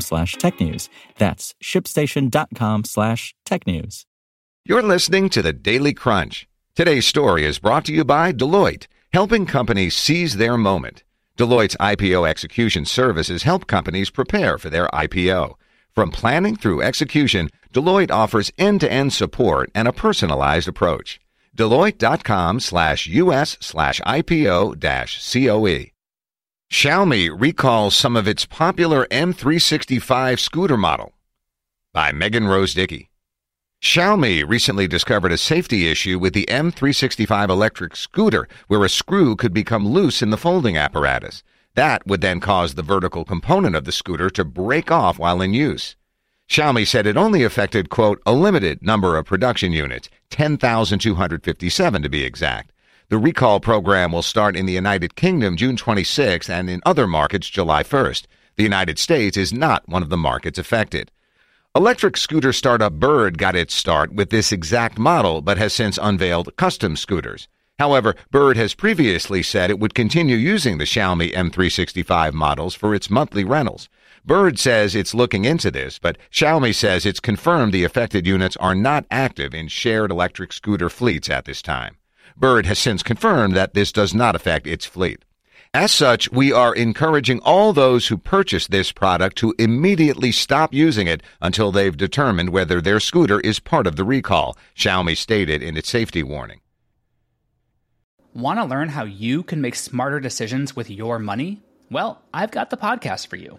slash technews. That's shipstation.com slash tech news. You're listening to the Daily Crunch. Today's story is brought to you by Deloitte, helping companies seize their moment. Deloitte's IPO execution services help companies prepare for their IPO. From planning through execution, Deloitte offers end-to-end support and a personalized approach. Deloitte.com slash US slash IPO dash COE. Xiaomi recalls some of its popular M365 scooter model by Megan Rose Dickey. Xiaomi recently discovered a safety issue with the M365 electric scooter where a screw could become loose in the folding apparatus. That would then cause the vertical component of the scooter to break off while in use. Xiaomi said it only affected, quote, a limited number of production units, 10,257 to be exact. The recall program will start in the United Kingdom June 26th and in other markets July 1st. The United States is not one of the markets affected. Electric scooter startup Bird got its start with this exact model but has since unveiled custom scooters. However, Bird has previously said it would continue using the Xiaomi M365 models for its monthly rentals. Bird says it's looking into this, but Xiaomi says it's confirmed the affected units are not active in shared electric scooter fleets at this time. Bird has since confirmed that this does not affect its fleet. As such, we are encouraging all those who purchase this product to immediately stop using it until they've determined whether their scooter is part of the recall, Xiaomi stated in its safety warning. Want to learn how you can make smarter decisions with your money? Well, I've got the podcast for you.